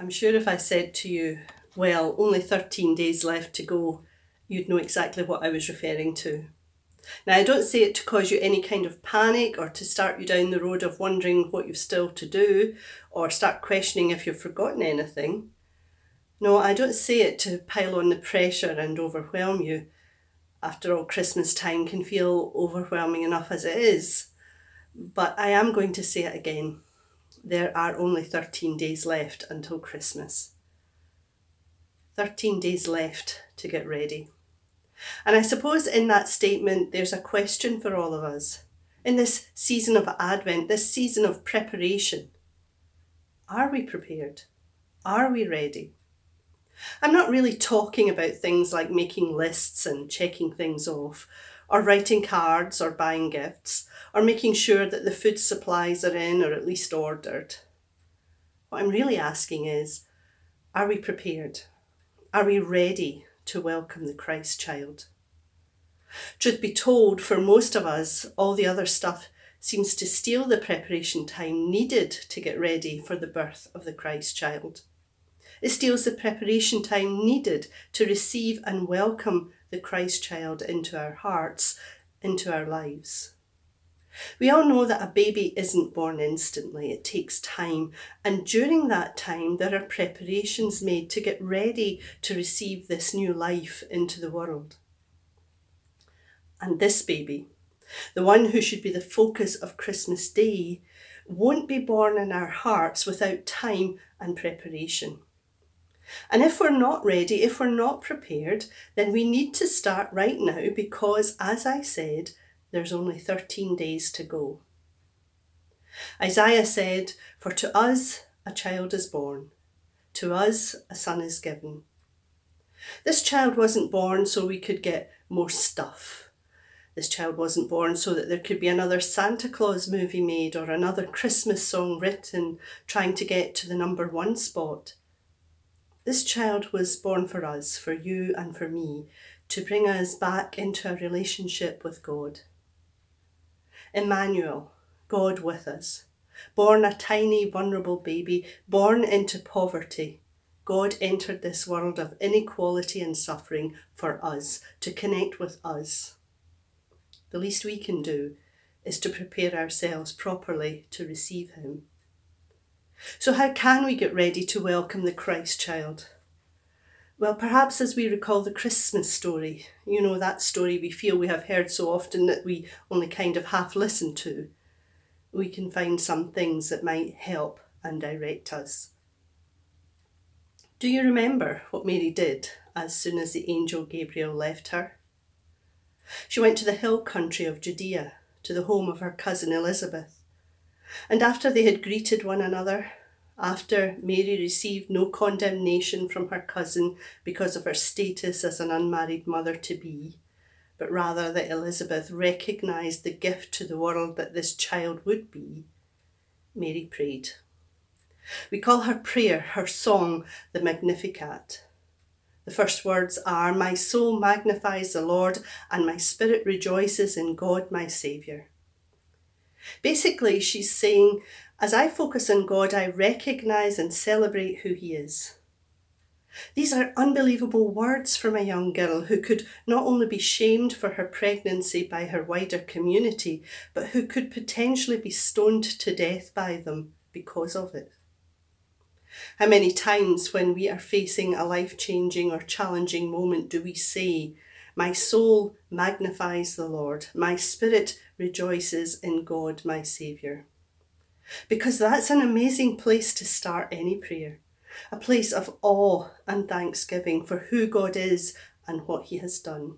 I'm sure if I said to you, well, only 13 days left to go, you'd know exactly what I was referring to. Now, I don't say it to cause you any kind of panic or to start you down the road of wondering what you've still to do or start questioning if you've forgotten anything. No, I don't say it to pile on the pressure and overwhelm you. After all, Christmas time can feel overwhelming enough as it is. But I am going to say it again there are only 13 days left until Christmas. 13 days left to get ready. And I suppose in that statement, there's a question for all of us. In this season of Advent, this season of preparation, are we prepared? Are we ready? I'm not really talking about things like making lists and checking things off, or writing cards or buying gifts, or making sure that the food supplies are in or at least ordered. What I'm really asking is are we prepared? Are we ready to welcome the Christ child? Truth be told, for most of us, all the other stuff seems to steal the preparation time needed to get ready for the birth of the Christ child. It steals the preparation time needed to receive and welcome the Christ child into our hearts, into our lives. We all know that a baby isn't born instantly, it takes time, and during that time, there are preparations made to get ready to receive this new life into the world. And this baby, the one who should be the focus of Christmas Day, won't be born in our hearts without time and preparation. And if we're not ready, if we're not prepared, then we need to start right now because, as I said, there's only 13 days to go. Isaiah said, For to us a child is born, to us a son is given. This child wasn't born so we could get more stuff. This child wasn't born so that there could be another Santa Claus movie made or another Christmas song written trying to get to the number one spot. This child was born for us, for you and for me, to bring us back into a relationship with God. Emmanuel, God with us, born a tiny, vulnerable baby, born into poverty. God entered this world of inequality and suffering for us, to connect with us. The least we can do is to prepare ourselves properly to receive Him. So, how can we get ready to welcome the Christ child? Well, perhaps as we recall the Christmas story, you know, that story we feel we have heard so often that we only kind of half listen to, we can find some things that might help and direct us. Do you remember what Mary did as soon as the angel Gabriel left her? She went to the hill country of Judea, to the home of her cousin Elizabeth. And after they had greeted one another, after Mary received no condemnation from her cousin because of her status as an unmarried mother to be, but rather that Elizabeth recognised the gift to the world that this child would be, Mary prayed. We call her prayer, her song, the Magnificat. The first words are My soul magnifies the Lord, and my spirit rejoices in God my Saviour. Basically, she's saying, as I focus on God, I recognize and celebrate who He is. These are unbelievable words from a young girl who could not only be shamed for her pregnancy by her wider community, but who could potentially be stoned to death by them because of it. How many times when we are facing a life changing or challenging moment do we say, My soul magnifies the Lord, my spirit rejoices in God my Saviour? Because that's an amazing place to start any prayer, a place of awe and thanksgiving for who God is and what He has done.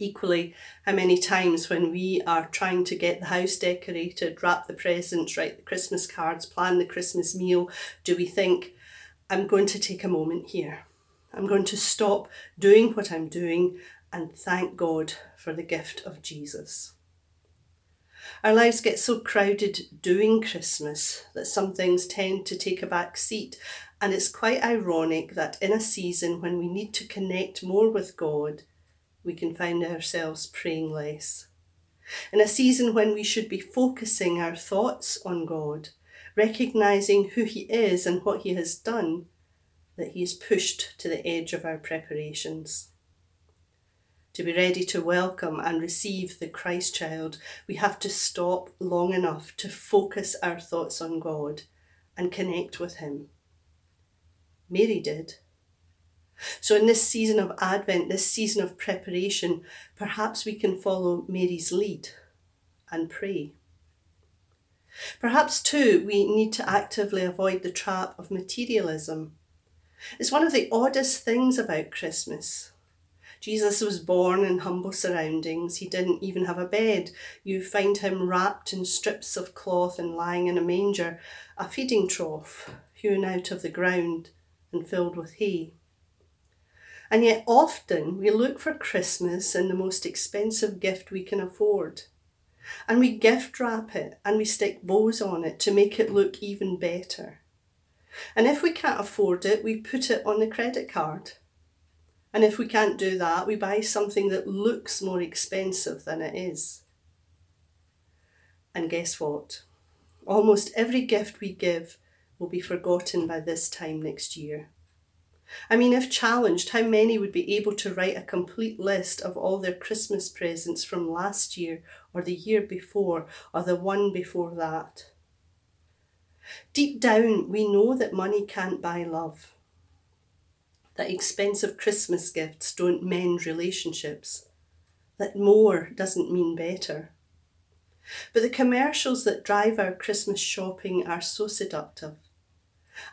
Equally, how many times when we are trying to get the house decorated, wrap the presents, write the Christmas cards, plan the Christmas meal, do we think, I'm going to take a moment here. I'm going to stop doing what I'm doing and thank God for the gift of Jesus. Our lives get so crowded doing Christmas that some things tend to take a back seat. And it's quite ironic that in a season when we need to connect more with God, we can find ourselves praying less. In a season when we should be focusing our thoughts on God, recognizing who He is and what He has done, that He is pushed to the edge of our preparations. To be ready to welcome and receive the Christ child, we have to stop long enough to focus our thoughts on God and connect with Him. Mary did. So, in this season of Advent, this season of preparation, perhaps we can follow Mary's lead and pray. Perhaps, too, we need to actively avoid the trap of materialism. It's one of the oddest things about Christmas. Jesus was born in humble surroundings. He didn't even have a bed. You find him wrapped in strips of cloth and lying in a manger, a feeding trough hewn out of the ground and filled with hay. And yet, often we look for Christmas in the most expensive gift we can afford. And we gift wrap it and we stick bows on it to make it look even better. And if we can't afford it, we put it on the credit card. And if we can't do that, we buy something that looks more expensive than it is. And guess what? Almost every gift we give will be forgotten by this time next year. I mean, if challenged, how many would be able to write a complete list of all their Christmas presents from last year or the year before or the one before that? Deep down, we know that money can't buy love, that expensive Christmas gifts don't mend relationships, that more doesn't mean better. But the commercials that drive our Christmas shopping are so seductive.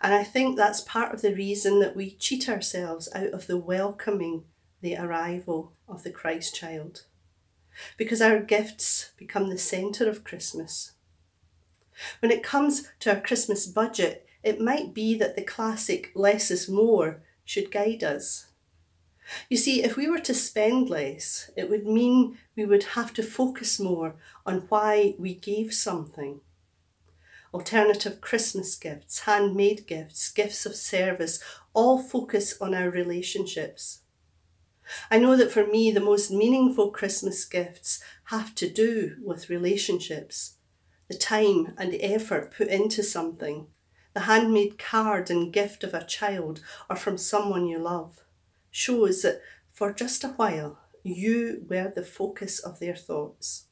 And I think that's part of the reason that we cheat ourselves out of the welcoming the arrival of the Christ child. Because our gifts become the centre of Christmas. When it comes to our Christmas budget, it might be that the classic less is more should guide us. You see, if we were to spend less, it would mean we would have to focus more on why we gave something alternative Christmas gifts, handmade gifts, gifts of service, all focus on our relationships. I know that for me, the most meaningful Christmas gifts have to do with relationships, the time and effort put into something, the handmade card and gift of a child or from someone you love, shows that for just a while you were the focus of their thoughts.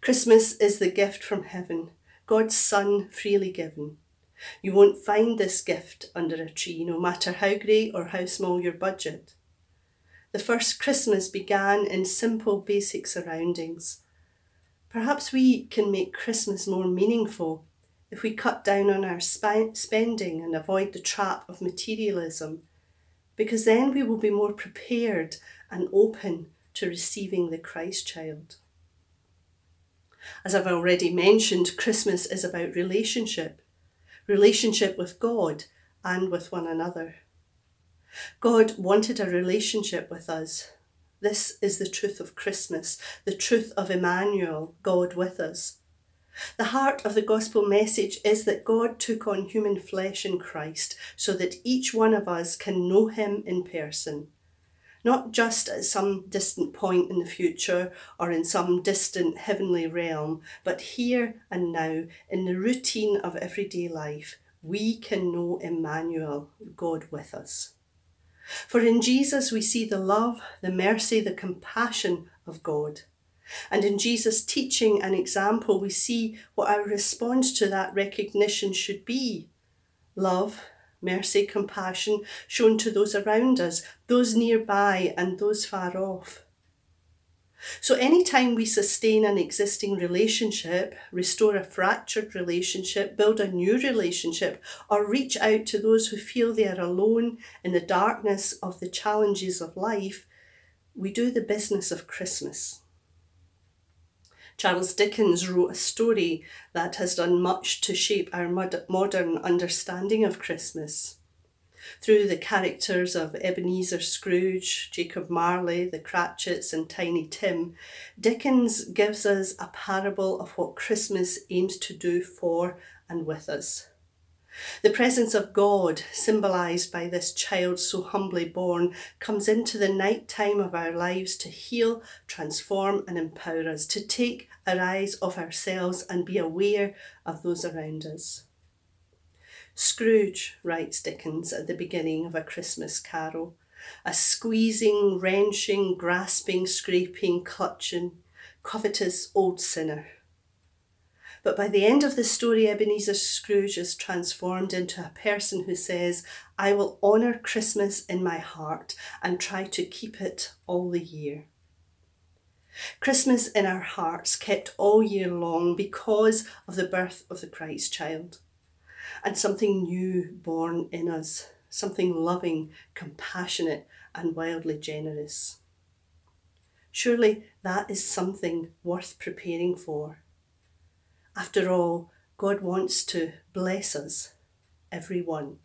Christmas is the gift from heaven God's Son freely given. You won't find this gift under a tree, no matter how great or how small your budget. The first Christmas began in simple, basic surroundings. Perhaps we can make Christmas more meaningful if we cut down on our sp- spending and avoid the trap of materialism, because then we will be more prepared and open to receiving the Christ child. As I've already mentioned, Christmas is about relationship relationship with God and with one another. God wanted a relationship with us. This is the truth of Christmas, the truth of Emmanuel, God with us. The heart of the gospel message is that God took on human flesh in Christ so that each one of us can know him in person not just at some distant point in the future or in some distant heavenly realm, but here and now in the routine of everyday life, we can know Emmanuel, God with us. For in Jesus we see the love, the mercy, the compassion of God. And in Jesus' teaching and example, we see what our response to that recognition should be love, mercy, compassion shown to those around us, those nearby and those far off. So, anytime we sustain an existing relationship, restore a fractured relationship, build a new relationship, or reach out to those who feel they are alone in the darkness of the challenges of life, we do the business of Christmas. Charles Dickens wrote a story that has done much to shape our modern understanding of Christmas. Through the characters of Ebenezer Scrooge, Jacob Marley, the Cratchits, and Tiny Tim, Dickens gives us a parable of what Christmas aims to do for and with us. The presence of God, symbolised by this child so humbly born, comes into the night time of our lives to heal, transform, and empower us, to take our eyes off ourselves and be aware of those around us. Scrooge, writes Dickens at the beginning of A Christmas Carol, a squeezing, wrenching, grasping, scraping, clutching, covetous old sinner but by the end of the story, Ebenezer Scrooge is transformed into a person who says, I will honour Christmas in my heart and try to keep it all the year. Christmas in our hearts kept all year long because of the birth of the Christ child and something new born in us, something loving, compassionate, and wildly generous. Surely that is something worth preparing for. After all, God wants to bless us, everyone,